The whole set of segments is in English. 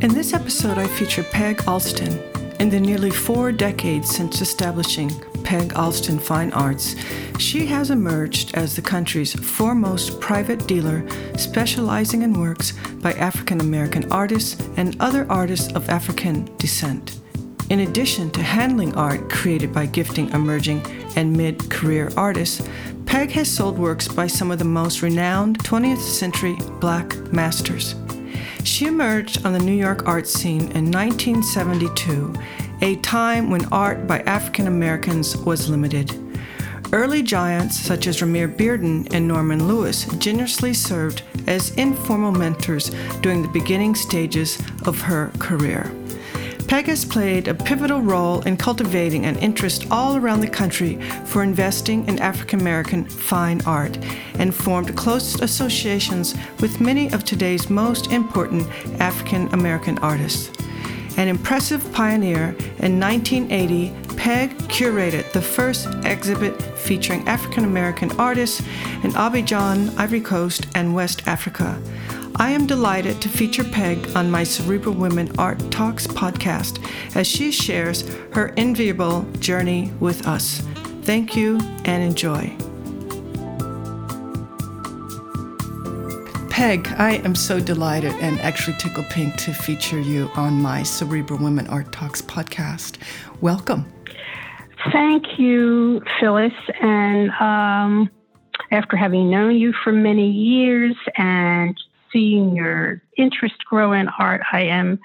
In this episode, I feature Peg Alston. In the nearly four decades since establishing Peg Alston Fine Arts, she has emerged as the country's foremost private dealer specializing in works by African American artists and other artists of African descent. In addition to handling art created by gifting emerging and mid career artists, Peg has sold works by some of the most renowned 20th century black masters. She emerged on the New York art scene in 1972 a time when art by African Americans was limited. Early giants such as Romare Bearden and Norman Lewis generously served as informal mentors during the beginning stages of her career. Peg has played a pivotal role in cultivating an interest all around the country for investing in African American fine art and formed close associations with many of today's most important African American artists. An impressive pioneer, in 1980, Peg curated the first exhibit featuring African American artists in Abidjan, Ivory Coast, and West Africa. I am delighted to feature Peg on my Cerebral Women Art Talks podcast as she shares her enviable journey with us. Thank you and enjoy. Peg, I am so delighted and actually tickled pink to feature you on my Cerebral Women Art Talks podcast. Welcome. Thank you, Phyllis. And um, after having known you for many years and seeing your interest grow in art, I am.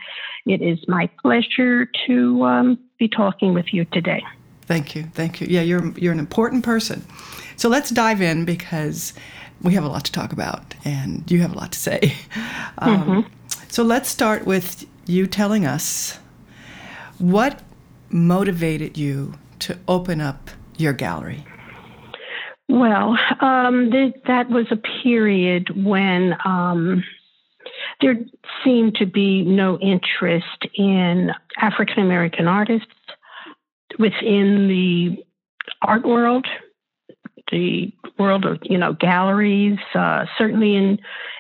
It is my pleasure to um, be talking with you today. Thank you, thank you. Yeah, you're you're an important person. So let's dive in because we have a lot to talk about, and you have a lot to say. Um, mm-hmm. So let's start with you telling us what motivated you to open up your gallery. Well, um, th- that was a period when um, there seemed to be no interest in African American artists within the art world the world of you know galleries. Uh, certainly in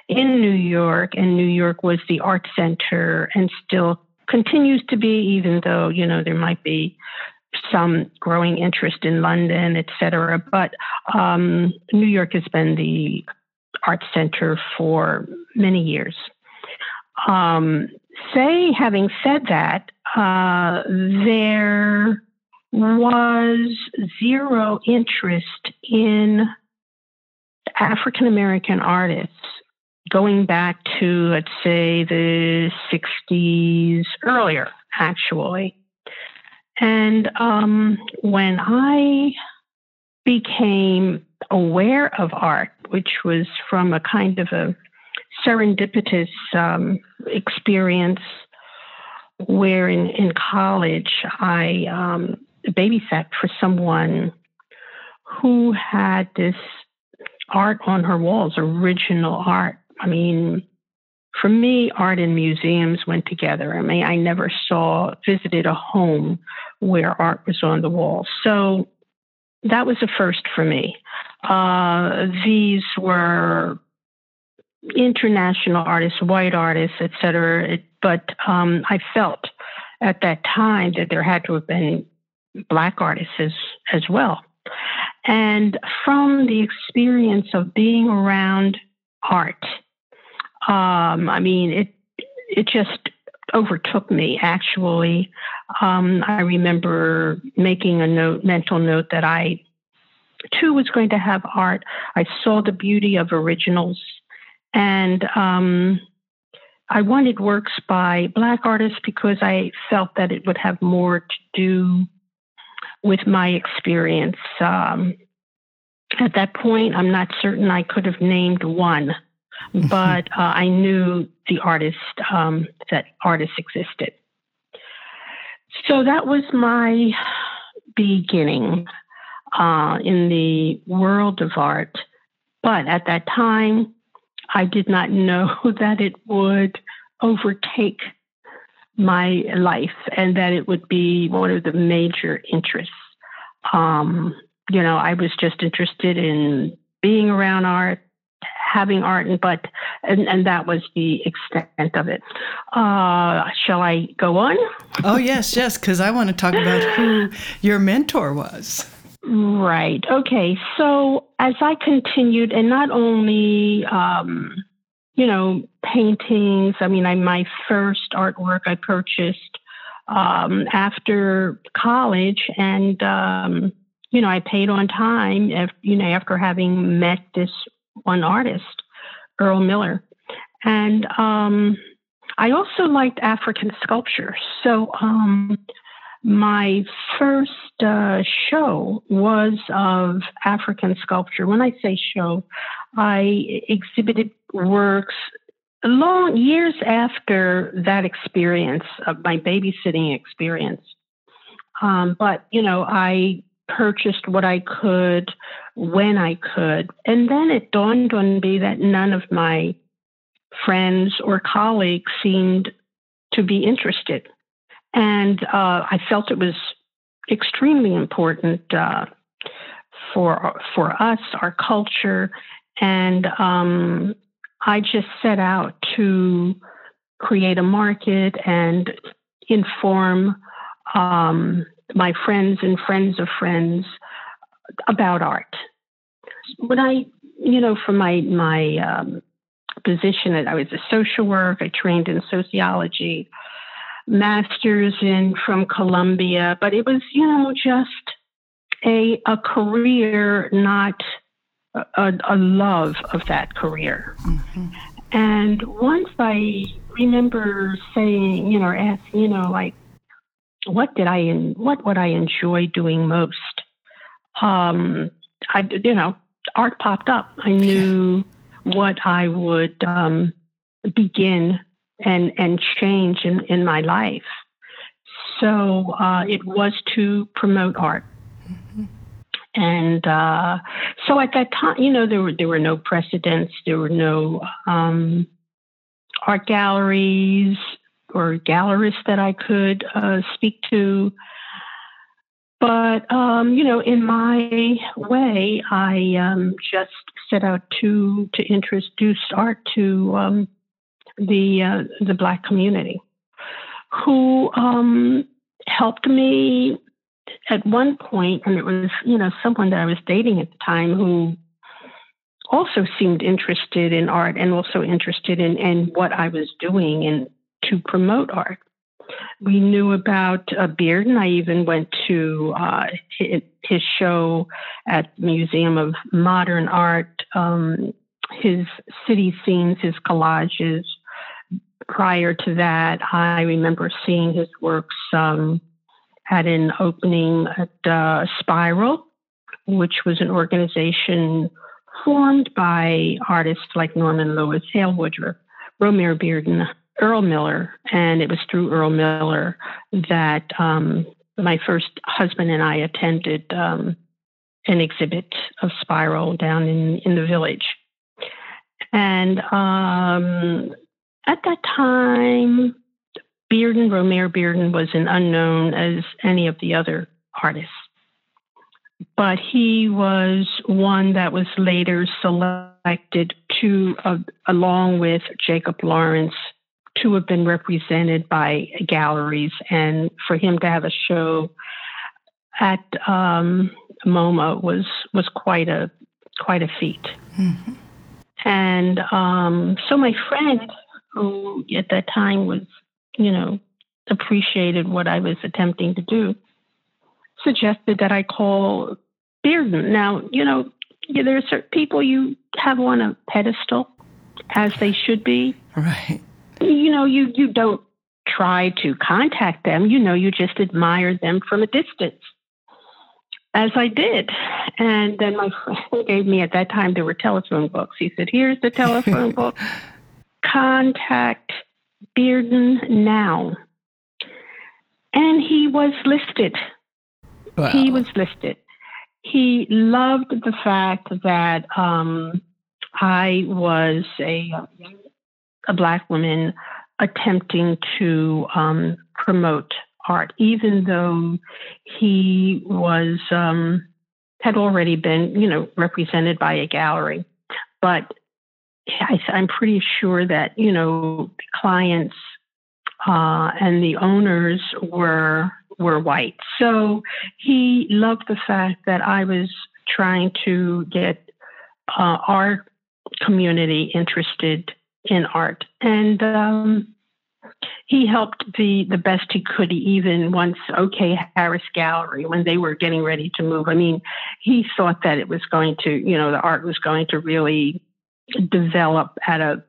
in New York, and New York was the art center, and still continues to be, even though you know there might be some growing interest in London, et cetera. But um, New York has been the art center for many years. Um, say, having said that, uh, there was zero interest in African American artists going back to, let's say, the 60s, earlier, actually. And um, when I became aware of art, which was from a kind of a serendipitous um, experience where in, in college I um, babysat for someone who had this art on her walls, original art. I mean, for me, art and museums went together. I mean, I never saw, visited a home where art was on the wall. So that was a first for me. Uh, these were international artists, white artists, et cetera. It, but um, I felt at that time that there had to have been Black artists as, as well. And from the experience of being around art, um, I mean, it it just overtook me. Actually, Um, I remember making a note, mental note that I too was going to have art. I saw the beauty of originals, and um, I wanted works by Black artists because I felt that it would have more to do with my experience. Um, at that point, I'm not certain I could have named one, but uh, I knew the artist um, that artists existed. So that was my beginning uh, in the world of art. But at that time, I did not know that it would overtake my life and that it would be one of the major interests. Um, you know, I was just interested in being around art, having art, and but and, and that was the extent of it. Uh, shall I go on? Oh yes, yes, because I want to talk about who your mentor was. Right. Okay. So as I continued, and not only, um, you know, paintings. I mean, I my first artwork I purchased um, after college, and um, you know, I paid on time. After, you know, after having met this one artist, Earl Miller, and um, I also liked African sculpture. So um, my first uh, show was of African sculpture. When I say show, I exhibited works long years after that experience of my babysitting experience. Um, but you know, I purchased what I could when I could, and then it dawned on me that none of my friends or colleagues seemed to be interested. And uh, I felt it was extremely important uh, for for us, our culture, and um, I just set out to create a market and inform um, my friends and friends of friends about art. When I, you know, from my my um, position, I was a social work. I trained in sociology master's in from Columbia, but it was, you know, just a a career, not a, a love of that career. Mm-hmm. And once I remember saying, you know, asking, you know, like, what did I what would I enjoy doing most? Um, I, you know, art popped up. I knew what I would um, begin and and change in, in my life. So uh, it was to promote art. Mm-hmm. And uh, so at that time, you know, there were there were no precedents, there were no um, art galleries or gallerists that I could uh, speak to. But um, you know, in my way, I um, just set out to to introduce art to um, the uh, the black community, who um, helped me at one point, and it was you know someone that I was dating at the time who also seemed interested in art and also interested in, in what I was doing and to promote art. We knew about uh, Bearden. I even went to uh, his show at Museum of Modern Art, um, his city scenes, his collages, prior to that, I remember seeing his works um, at an opening at uh, Spiral, which was an organization formed by artists like Norman Lewis, Hale Woodruff, Romare Bearden, Earl Miller, and it was through Earl Miller that um, my first husband and I attended um, an exhibit of Spiral down in, in the village. And um, at that time, Bearden, Romare Bearden, was an unknown as any of the other artists. But he was one that was later selected to, uh, along with Jacob Lawrence, to have been represented by galleries and for him to have a show at um, MoMA was was quite a quite a feat. Mm-hmm. And um, so my friend who at that time was, you know, appreciated what I was attempting to do, suggested that I call Bearden. Now, you know, there are certain people you have on a pedestal, as they should be. Right. You know, you you don't try to contact them. You know, you just admire them from a distance. As I did. And then my friend gave me at that time, there were telephone books. He said, Here's the telephone book. Contact Bearden now. And he was listed. Wow. He was listed. He loved the fact that um, I was a, a black woman attempting to um, promote art, even though he was um, had already been, you know, represented by a gallery. But I, am pretty sure that you know clients uh, and the owners were were white. So he loved the fact that I was trying to get uh, our community interested in art, and um, he helped the the best he could. Even once OK Harris Gallery, when they were getting ready to move, I mean, he thought that it was going to, you know, the art was going to really develop at a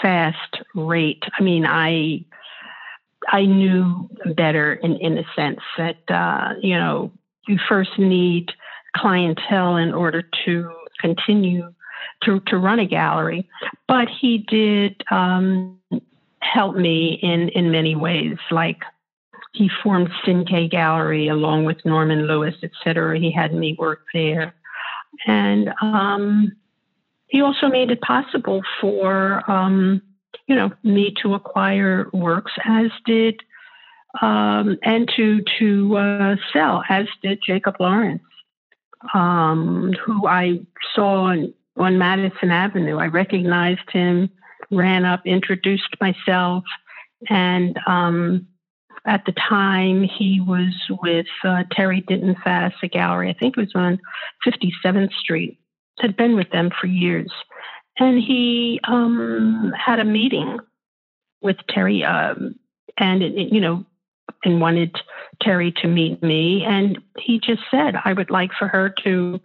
fast rate. I mean, I I knew better in in a sense that uh, you know you first need clientele in order to continue to to run a gallery. But he did um, help me in in many ways, like. He formed Cinque Gallery along with Norman Lewis, et cetera. He had me work there. And um, he also made it possible for um, you know me to acquire works, as did um, and to to uh, sell, as did Jacob Lawrence, um, who I saw on Madison Avenue. I recognized him, ran up, introduced myself, and um, at the time he was with uh, Terry Dintenfass, a gallery. I think it was on 57th Street had been with them for years. And he um, had a meeting with Terry, um, and it, it, you know, and wanted Terry to meet me. And he just said, "I would like for her to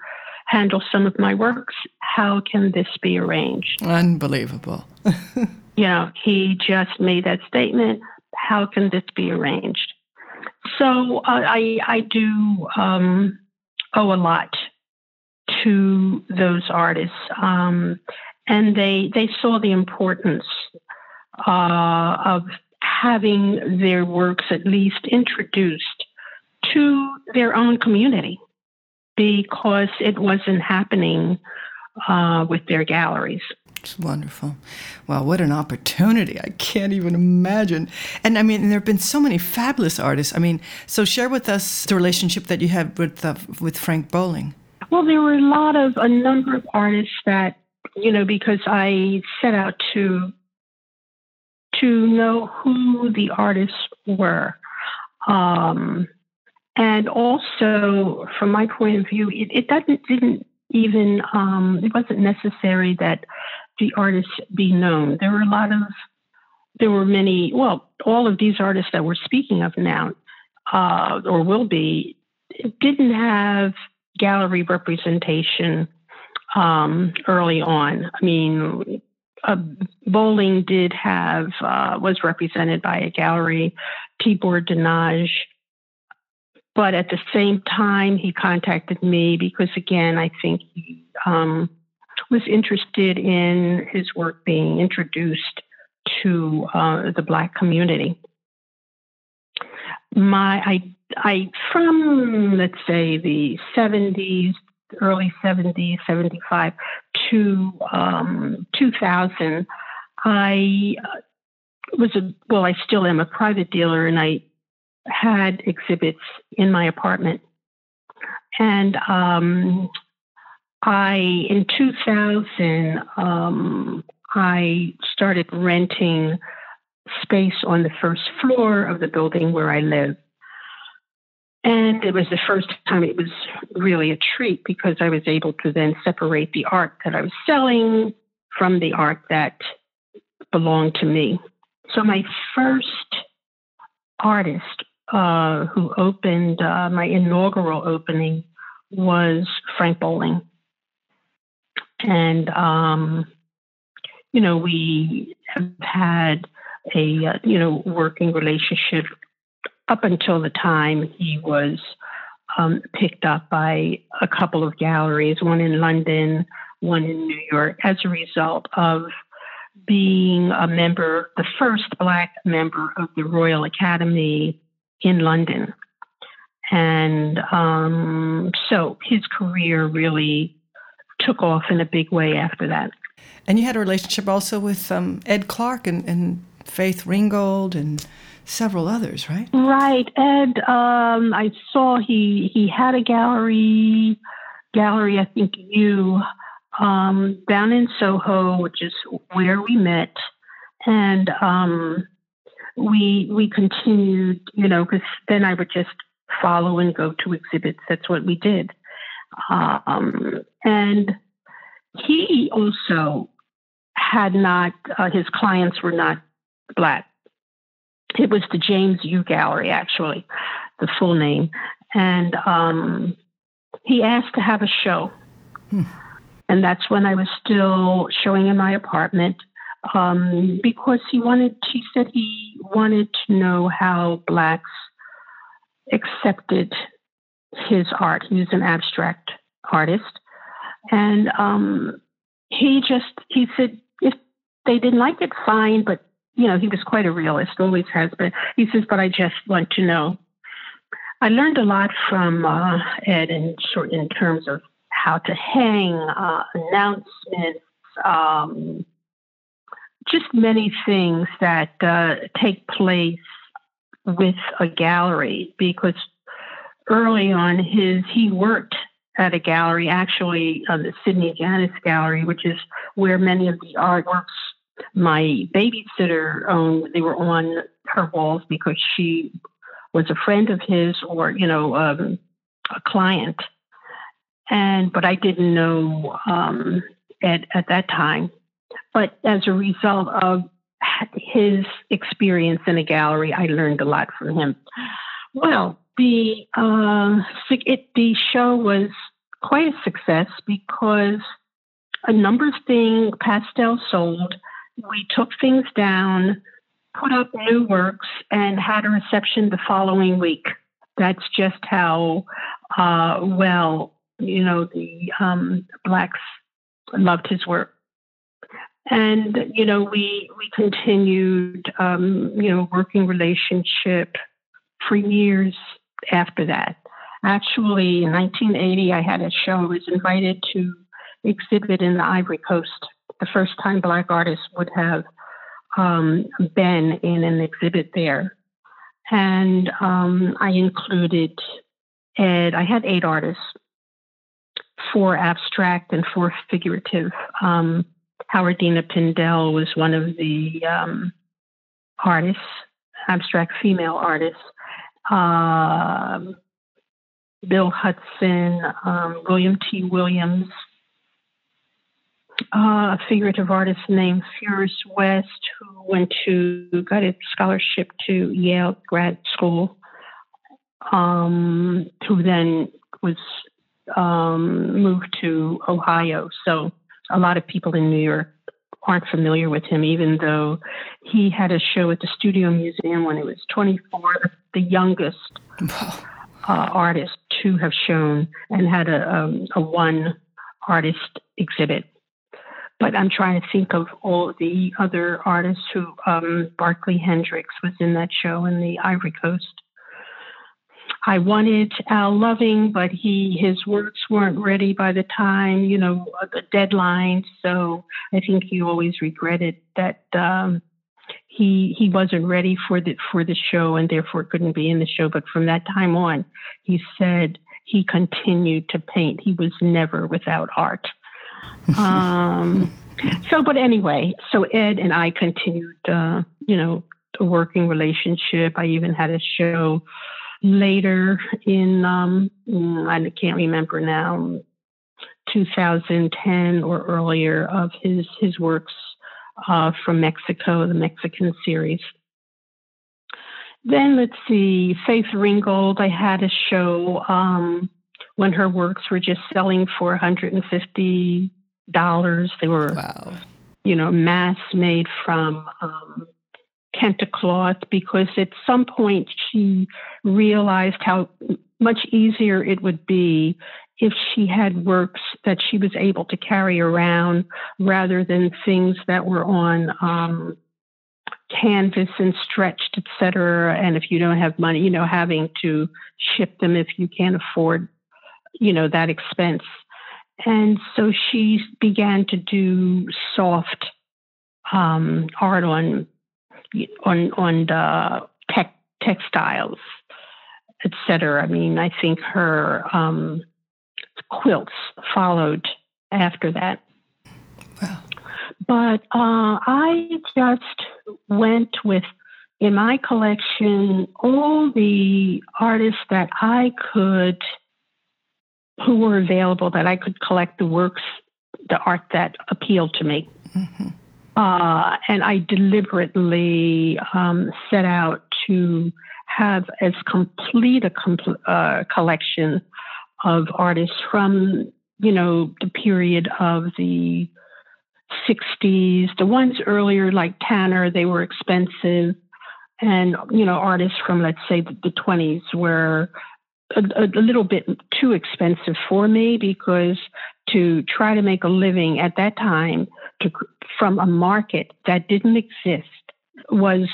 handle some of my works. How can this be arranged?" Unbelievable. you know, he just made that statement. How can this be arranged? So uh, I I do um, owe a lot to those artists, um, and they they saw the importance uh, of having their works at least introduced to their own community because it wasn't happening uh, with their galleries. It's wonderful. Wow, what an opportunity. I can't even imagine. And I mean, there have been so many fabulous artists. I mean, so share with us the relationship that you have with, uh, with Frank Bowling. Well, there were a lot of a number of artists that you know because I set out to to know who the artists were. Um, and also, from my point of view, it, it doesn't didn't even um, it wasn't necessary that the artists be known. There were a lot of there were many. Well, all of these artists that we're speaking of now, uh, or will be, didn't have gallery representation um, early on. I mean, uh, bowling did have uh, was represented by a gallery, Tibor de Nagy. But at the same time, he contacted me because, again, I think he um, was interested in his work being introduced to uh, the Black community. My, I I from let's say the 70s, early 70s, 75 to um, 2000, I uh, was a well, I still am a private dealer, and I had exhibits in my apartment, and um, I in 2000 um, I started renting space on the first floor of the building where I live. And it was the first time it was really a treat because I was able to then separate the art that I was selling from the art that belonged to me. So my first artist uh, who opened uh, my inaugural opening was Frank Bowling. And, um, you know, we have had a, uh, you know, working relationship up until the time he was um, picked up by a couple of galleries, one in London, one in New York, as a result of being a member, the first Black member of the Royal Academy in London. And um, so his career really took off in a big way after that. And you had a relationship also with um, Ed Clark and, and, Faith Ringgold and several others, right? Right. Ed, um, I saw he he had a gallery, gallery. I think you um, down in Soho, which is where we met, and um, we we continued, you know, because then I would just follow and go to exhibits. That's what we did, um, and he also had not uh, his clients were not black. It was the James Yu Gallery, actually, the full name, and um, he asked to have a show. Hmm. And that's when I was still showing in my apartment um, because he wanted, he said he wanted to know how Blacks accepted his art. He was an abstract artist. And um, he just, he said, if they didn't like it, fine, but, you know, he was quite a realist, always has been. He says, but I just want to know. I learned a lot from uh, Ed in, in terms of how to hang, uh, announcements, um, just many things that uh, take place with a gallery because early on his he worked at a gallery actually uh, the Sidney Janis gallery which is where many of the artworks my babysitter owned they were on her walls because she was a friend of his or you know um, a client and but I didn't know um, at at that time. But as a result of his experience in a gallery, I learned a lot from him. Well, the uh, it, the show was quite a success because a number of things pastel sold. We took things down, put up new works, and had a reception the following week. That's just how uh, well you know, the um, blacks loved his work. And, you know, we, we continued, um, you know, working relationship for years after that. Actually, in 1980, I had a show. I was invited to exhibit in the Ivory Coast. The first time Black artists would have um, been in an exhibit there. And um, I included Ed. I had eight artists four abstract and four figurative. Um, Howardena Pindell was one of the um, artists, abstract female artists. Uh, Bill Hutson, um, William T. Williams, uh, a figurative artist named Pheoris West, who went to got a scholarship to Yale grad school, um, who then was um, moved to Ohio. So a lot of people in New York aren't familiar with him, even though he had a show at the Studio Museum when he was 24, the youngest uh, artist to have shown, and had a, um, a one artist exhibit. But I'm trying to think of all the other artists who, um, Barkley Hendricks was in that show in the Ivory Coast. I wanted Al Loving, but he his works weren't ready by the time you know the deadline. So I think he always regretted that um, he he wasn't ready for the for the show and therefore couldn't be in the show. But from that time on, he said he continued to paint. He was never without art. um, so, but anyway, so Ed and I continued, uh, you know, a working relationship. I even had a show later in um, mm, I can't remember now 2010 or earlier of his his works uh, from Mexico, the Mexican series. then let's see, Faith Ringgold. I had a show um, when her works were just selling for 150 dollars. They were, wow. you know, mass made from um, kente cloth because at some point she realized how much easier it would be if she had works that she was able to carry around rather than things that were on um, canvas and stretched, etc. And if you don't have money, you know, having to ship them if you can't afford, you know, that expense. And so she began to do soft um, art on on on the tech, textiles, etc. I mean, I think her um, quilts followed after that. Wow. But uh, I just went with in my collection all the artists that I could, who were available, that I could collect the works, the art that appealed to me. Mm-hmm. Uh, and I deliberately um, set out to have as complete a compl- uh, collection of artists from, you know, the period of the 60s. The ones earlier, like Tanner, they were expensive. And, you know, artists from, let's say, the 20s were a, a, little bit too expensive for me because to try to make a living at that time to, from a market that didn't exist was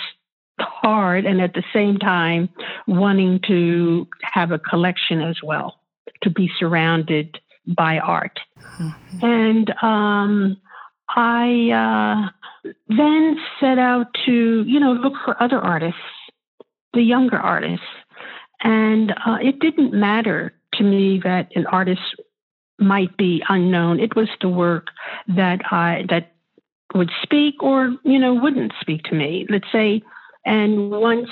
hard and at the same time wanting to have a collection as well to be surrounded by art mm-hmm. and um, i uh, then set out to you know look for other artists the younger artists and uh, it didn't matter to me that an artist might be unknown. It was the work that I that would speak or you know wouldn't speak to me. Let's say, and once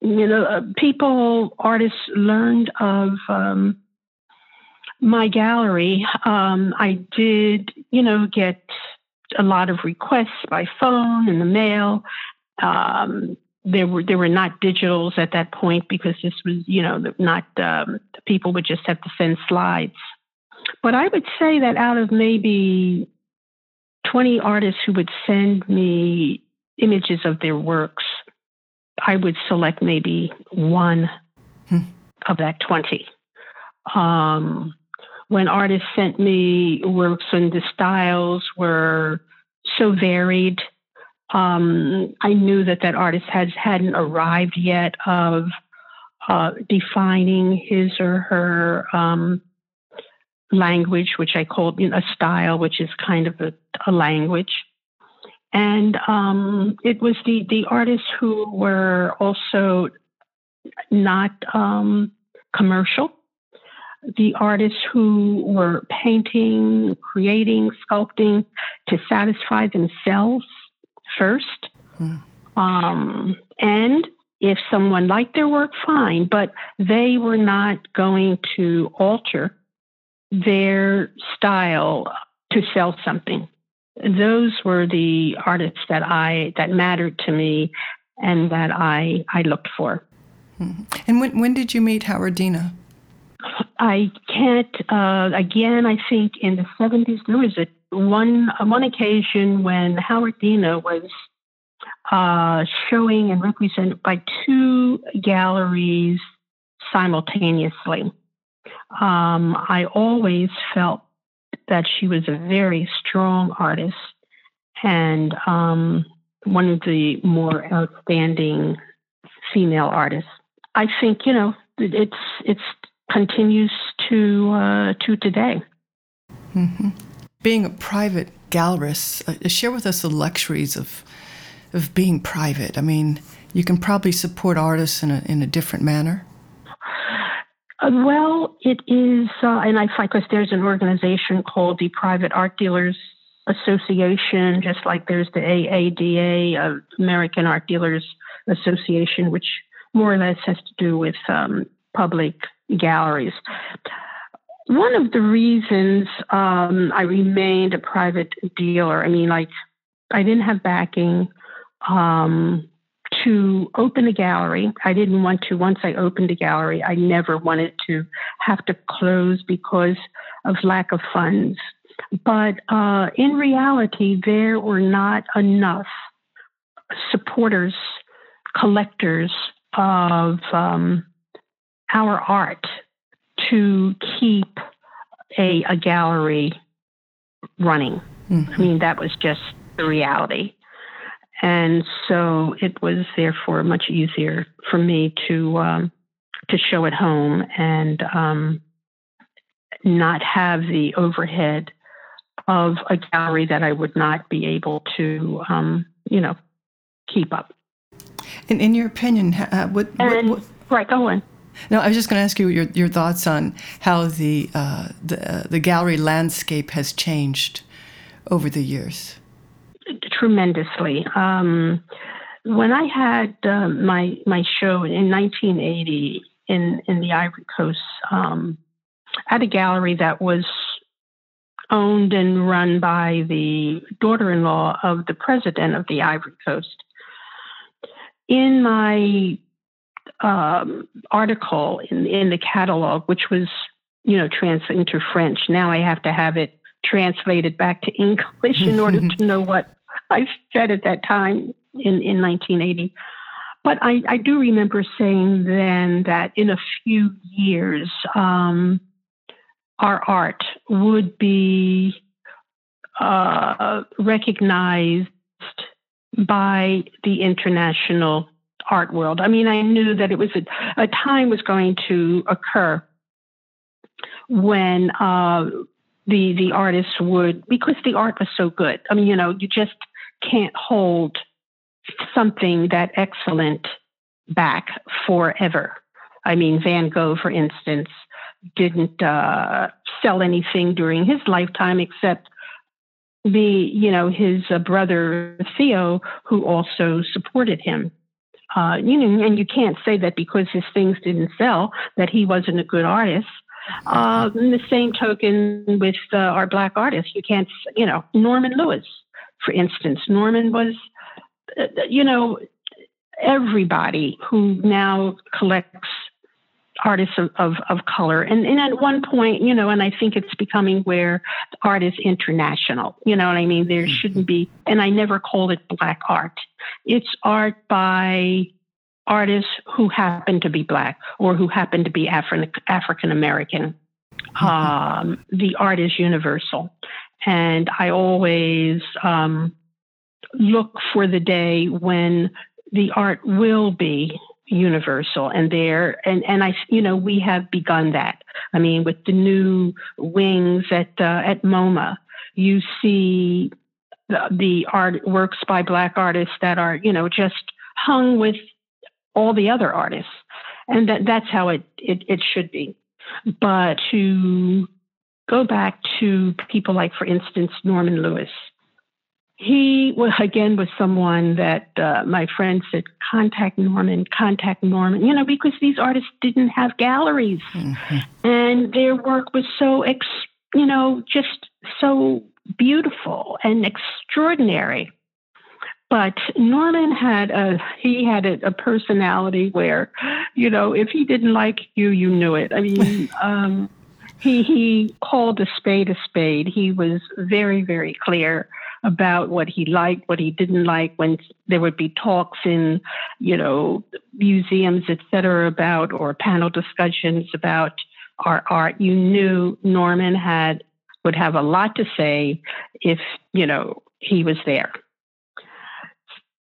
you know uh, people artists learned of um, my gallery, um, I did you know get a lot of requests by phone and the mail. Um, there were there were not digitals at that point because this was you know not um, people would just have to send slides. But I would say that out of maybe 20 artists who would send me images of their works, I would select maybe one hmm. of that 20. Um, when artists sent me works and the styles were so varied um, I knew that that artist has hadn't arrived yet of uh, defining his or her um, language, which I called you know, a style, which is kind of a, a language. And um, it was the the artists who were also not um, commercial. The artists who were painting, creating, sculpting to satisfy themselves first. Mm. Um, and if someone liked their work, fine, but they were not going to alter their style to sell something. Those were the artists that I that mattered to me and that I I looked for. Mm-hmm. And when when did you meet Howardena? I can't. Uh, again, I think in the seventies there was a one one occasion when Howardena was uh, showing and represented by two galleries simultaneously. Um, I always felt that she was a very strong artist and um, one of the more outstanding female artists. I think you know it's it's continues to uh, to today. Mm-hmm being a private gallerist, uh, share with us the luxuries of of being private. I mean, you can probably support artists in a in a different manner. Uh, well, it is, uh, and I find because there's an organization called the Private Art Dealers Association, just like there's the AADA, uh, American Art Dealers Association, which more or less has to do with um, public galleries. One of the reasons um, I remained a private dealer, I mean, like, I didn't have backing um, to open a gallery. I didn't want to, once I opened a gallery, I never wanted to have to close because of lack of funds. But uh, in reality, there were not enough supporters, collectors of um, our art to keep a, a gallery running. Mm-hmm. I mean, that was just the reality. And so it was therefore much easier for me to um, to show at home and um, not have the overhead of a gallery that I would not be able to, um, you know, keep up. And in your opinion, uh, what, and, what, what, right? Go on. No, I was just going to ask you your, your thoughts on how the uh, the, uh, the gallery landscape has changed over the years. Tremendously. Um, when I had uh, my my show in 1980 in in the Ivory Coast, um, at a gallery that was owned and run by the daughter-in-law of the president of the Ivory Coast. In my um, article in in the catalog, which was you know translated into French. Now I have to have it translated back to English in order to know what I said at that time in in 1980. But I, I do remember saying then that in a few years, um, our art would be uh, recognized by the international art world. I mean, I knew that it was a, a time was going to occur when uh, the the artists would because the art was so good. I mean, you know, you just can't hold something that excellent back forever. I mean, Van Gogh, for instance, didn't uh, sell anything during his lifetime except the you know his uh, brother Theo, who also supported him. Uh, you know, and you can't say that because his things didn't sell that he wasn't a good artist. Uh, the same token with uh, our black artists, you can't, you know, Norman Lewis, for instance. Norman was, uh, you know, everybody who now collects artists of, of, of, color. And, and at one point, you know, and I think it's becoming where art is international. You know what I mean? There mm-hmm. shouldn't be, and I never call it black art. It's art by artists who happen to be black or who happen to be Afri- African American. Mm-hmm. Um, the art is universal. And I always um, look for the day when the art will be universal and there and and I you know we have begun that I mean with the new wings at uh, at MoMA you see the, the art works by black artists that are you know just hung with all the other artists. And that that's how it it, it should be. But to go back to people like for instance Norman Lewis. He was again was someone that uh, my friend said contact norman contact norman. You know because these artists didn't have galleries. Mm-hmm. and their work was so ex you know just so beautiful and extraordinary but norman had a he had a, a personality where you know if he didn't like you you knew it i mean um he he called a spade a spade he was very very clear about what he liked, what he didn't like, when there would be talks in, you know, museums, et cetera, about or panel discussions about our art. You knew Norman had would have a lot to say if, you know, he was there.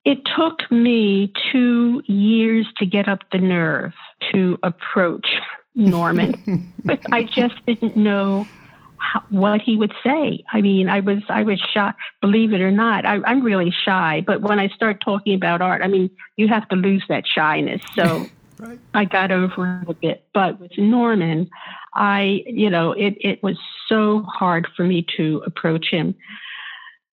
It took me two years to get up the nerve to approach Norman, but I just didn't know how, what he would say. I mean, I was I was shy. Believe it or not, I, I'm really shy. But when I start talking about art, I mean, you have to lose that shyness. So right. I got over it a bit. But with Norman, I you know it it was so hard for me to approach him.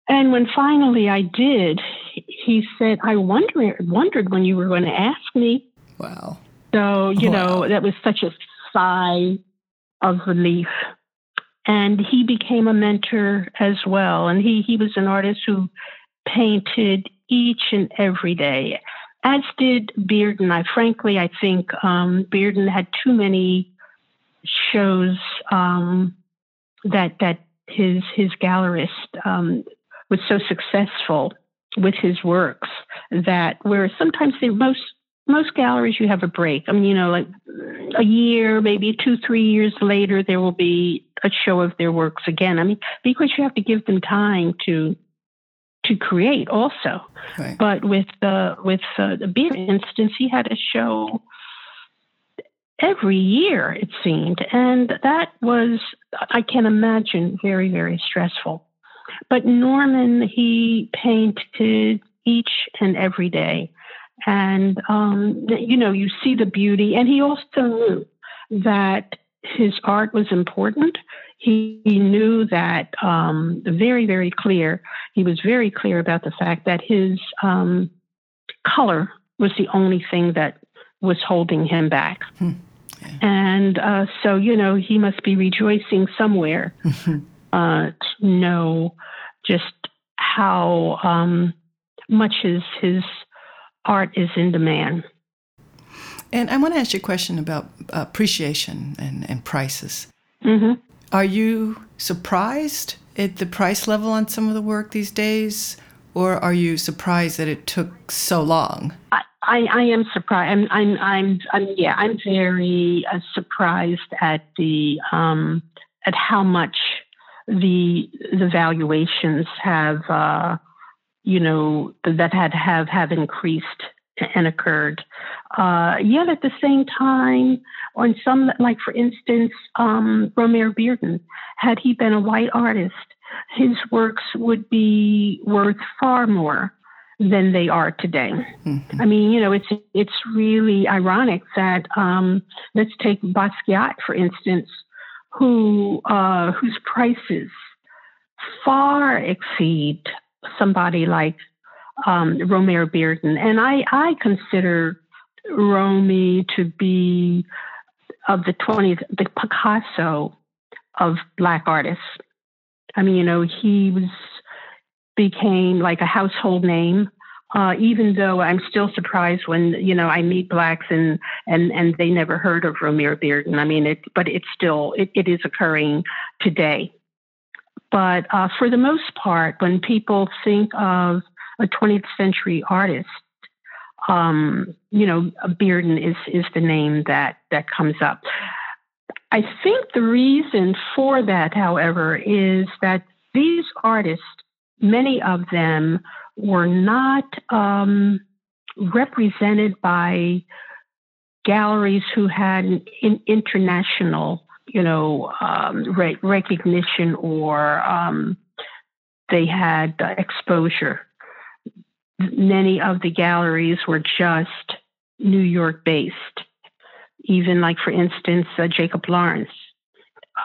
And when finally I did, he said, "I wonder wondered when you were going to ask me." Wow. So you wow. know that was such a sigh of relief and he became a mentor as well. And he he was an artist who painted each and every day. as did Bearden. I frankly, I think um, Bearden had too many shows um, that that his his gallerist um, was so successful with his works that where sometimes the most most galleries you have a break. I mean, you know, like a year, maybe two, three years later, there will be a show of their works again. I mean, because you have to give them time to to create also. Right. But with the with uh, the beer instance, he had a show every year it seemed, and that was I can imagine very very stressful. But Norman, he painted each and every day, and um, you know you see the beauty, and he also knew that his art was important he, he knew that um, very, very clear. He was very clear about the fact that his um, color was the only thing that was holding him back. Hmm. Yeah. And uh, so, you know, he must be rejoicing somewhere uh, to know just how um, much his, his art is in demand. And I want to ask you a question about appreciation and, and prices. Mm-hmm. Are you surprised at the price level on some of the work these days, or are you surprised that it took so long? I, I, I am surprised. I'm, I'm, I'm, I'm, yeah, I'm very uh, surprised at the um, at how much the the valuations have, uh, you know, that had have have increased and occurred. Uh, yet at the same time, on some, like for instance, um, Romare Bearden, had he been a white artist, his works would be worth far more than they are today. Mm-hmm. I mean, you know, it's it's really ironic that um, let's take Basquiat for instance, who uh, whose prices far exceed somebody like um, Romare Bearden. And I, I consider Romy to be of the 20th, the Picasso of Black artists. I mean, you know, he was became like a household name. Uh, even though I'm still surprised when you know I meet blacks and and and they never heard of Romare Bearden. I mean, it, but it's still it, it is occurring today. But uh, for the most part, when people think of a 20th century artist, um, you know, Bearden is is the name that that comes up. I think the reason for that, however, is that these artists, many of them, were not um, represented by galleries who had an international, you know, um, re- recognition or um, they had uh, exposure many of the galleries were just New York based. Even like, for instance, uh, Jacob Lawrence.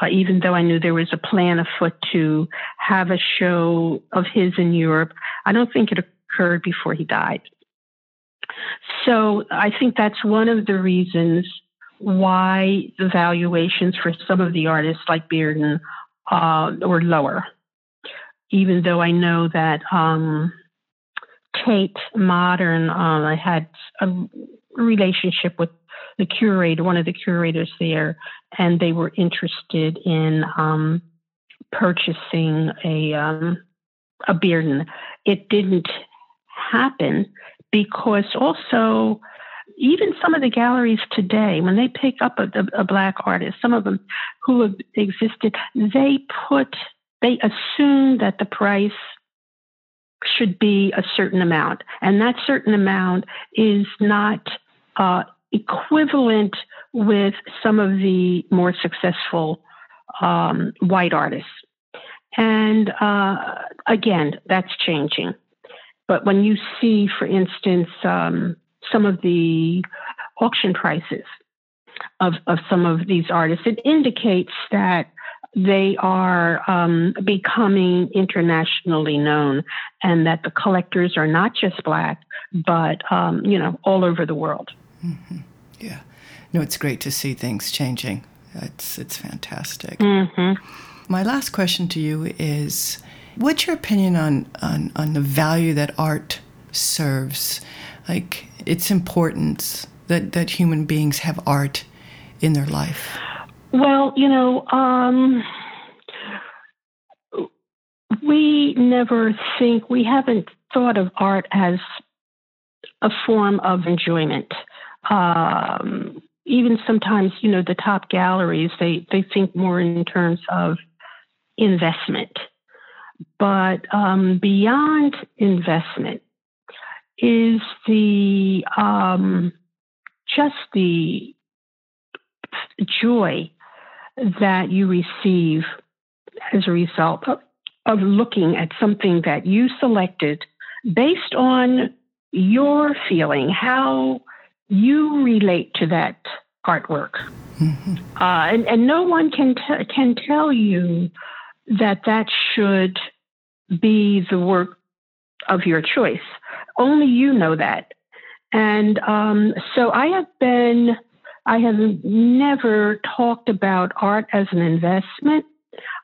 Uh, even though I knew there was a plan afoot to have a show of his in Europe, I don't think it occurred before he died. So I think that's one of the reasons why the valuations for some of the artists like Bearden uh, were lower. Even though I know that um, Tate Modern, um, I had a relationship with the curator, one of the curators there, and they were interested in um, purchasing a um, a Bearden. It didn't happen because also even some of the galleries today, when they pick up a, a, a black artist, some of them who have existed, they put they assume that the price should be a certain amount. And that certain amount is not uh, equivalent with some of the more successful um, white artists. And uh, again, that's changing. But when you see, for instance, um, some of the auction prices of, of some of these artists, it indicates that they are um, becoming internationally known, and that the collectors are not just black, but um, you know, all over the world. Mm-hmm. Yeah, no, it's great to see things changing. It's it's fantastic. Mm-hmm. My last question to you is: What's your opinion on on, on the value that art serves? like its importance that, that human beings have art in their life? Well, you know, um, we never think, we haven't thought of art as a form of enjoyment. Um, even sometimes, you know, the top galleries, they, they think more in terms of investment. But um, beyond investment is the um, just the joy that you receive as a result of, of looking at something that you selected based on your feeling, how you relate to that artwork. Mm-hmm. Uh, and, and no one can, t- can tell you that that should be the work of your choice. Only you know that. And um, so I have been, I have never talked about art as an investment.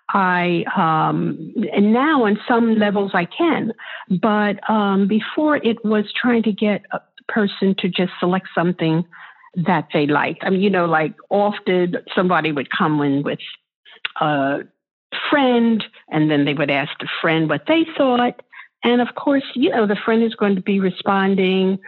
I, um, and now on some levels I can, but um, before it was trying to get person to just select something that they liked. I mean, you know, like often somebody would come in with a friend and then they would ask the friend what they thought. And of course, you know, the friend is going to be responding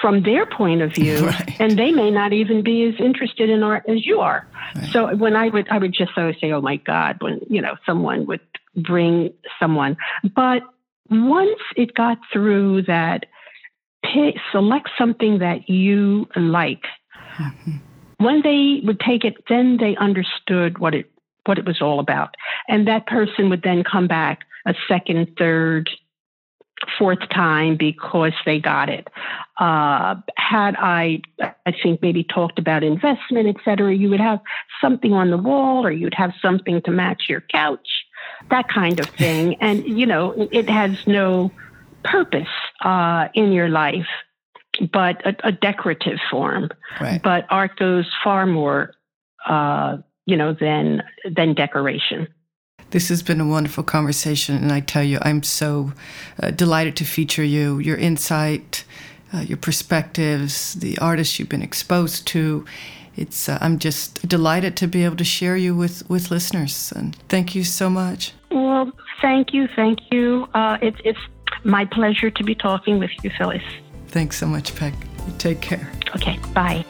from their point of view right. and they may not even be as interested in art as you are right. so when i would i would just always say oh my god when you know someone would bring someone but once it got through that pick, select something that you like mm-hmm. when they would take it then they understood what it what it was all about and that person would then come back a second third fourth time because they got it. Uh, had I, I think maybe talked about investment, et cetera, you would have something on the wall or you'd have something to match your couch, that kind of thing. And, you know, it has no purpose uh, in your life, but a, a decorative form. Right. But art goes far more, uh, you know, than than decoration. This has been a wonderful conversation, and I tell you, I'm so uh, delighted to feature you, your insight, uh, your perspectives, the artists you've been exposed to. It's uh, I'm just delighted to be able to share you with with listeners, and thank you so much. Well, thank you, thank you. Uh, it's it's my pleasure to be talking with you, Phyllis. Thanks so much, Peg. take care. Okay, bye.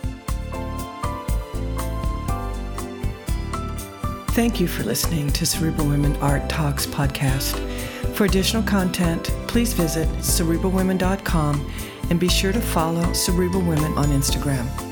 Thank you for listening to Cerebral Women Art Talks podcast. For additional content, please visit cerebralwomen.com and be sure to follow Cerebral Women on Instagram.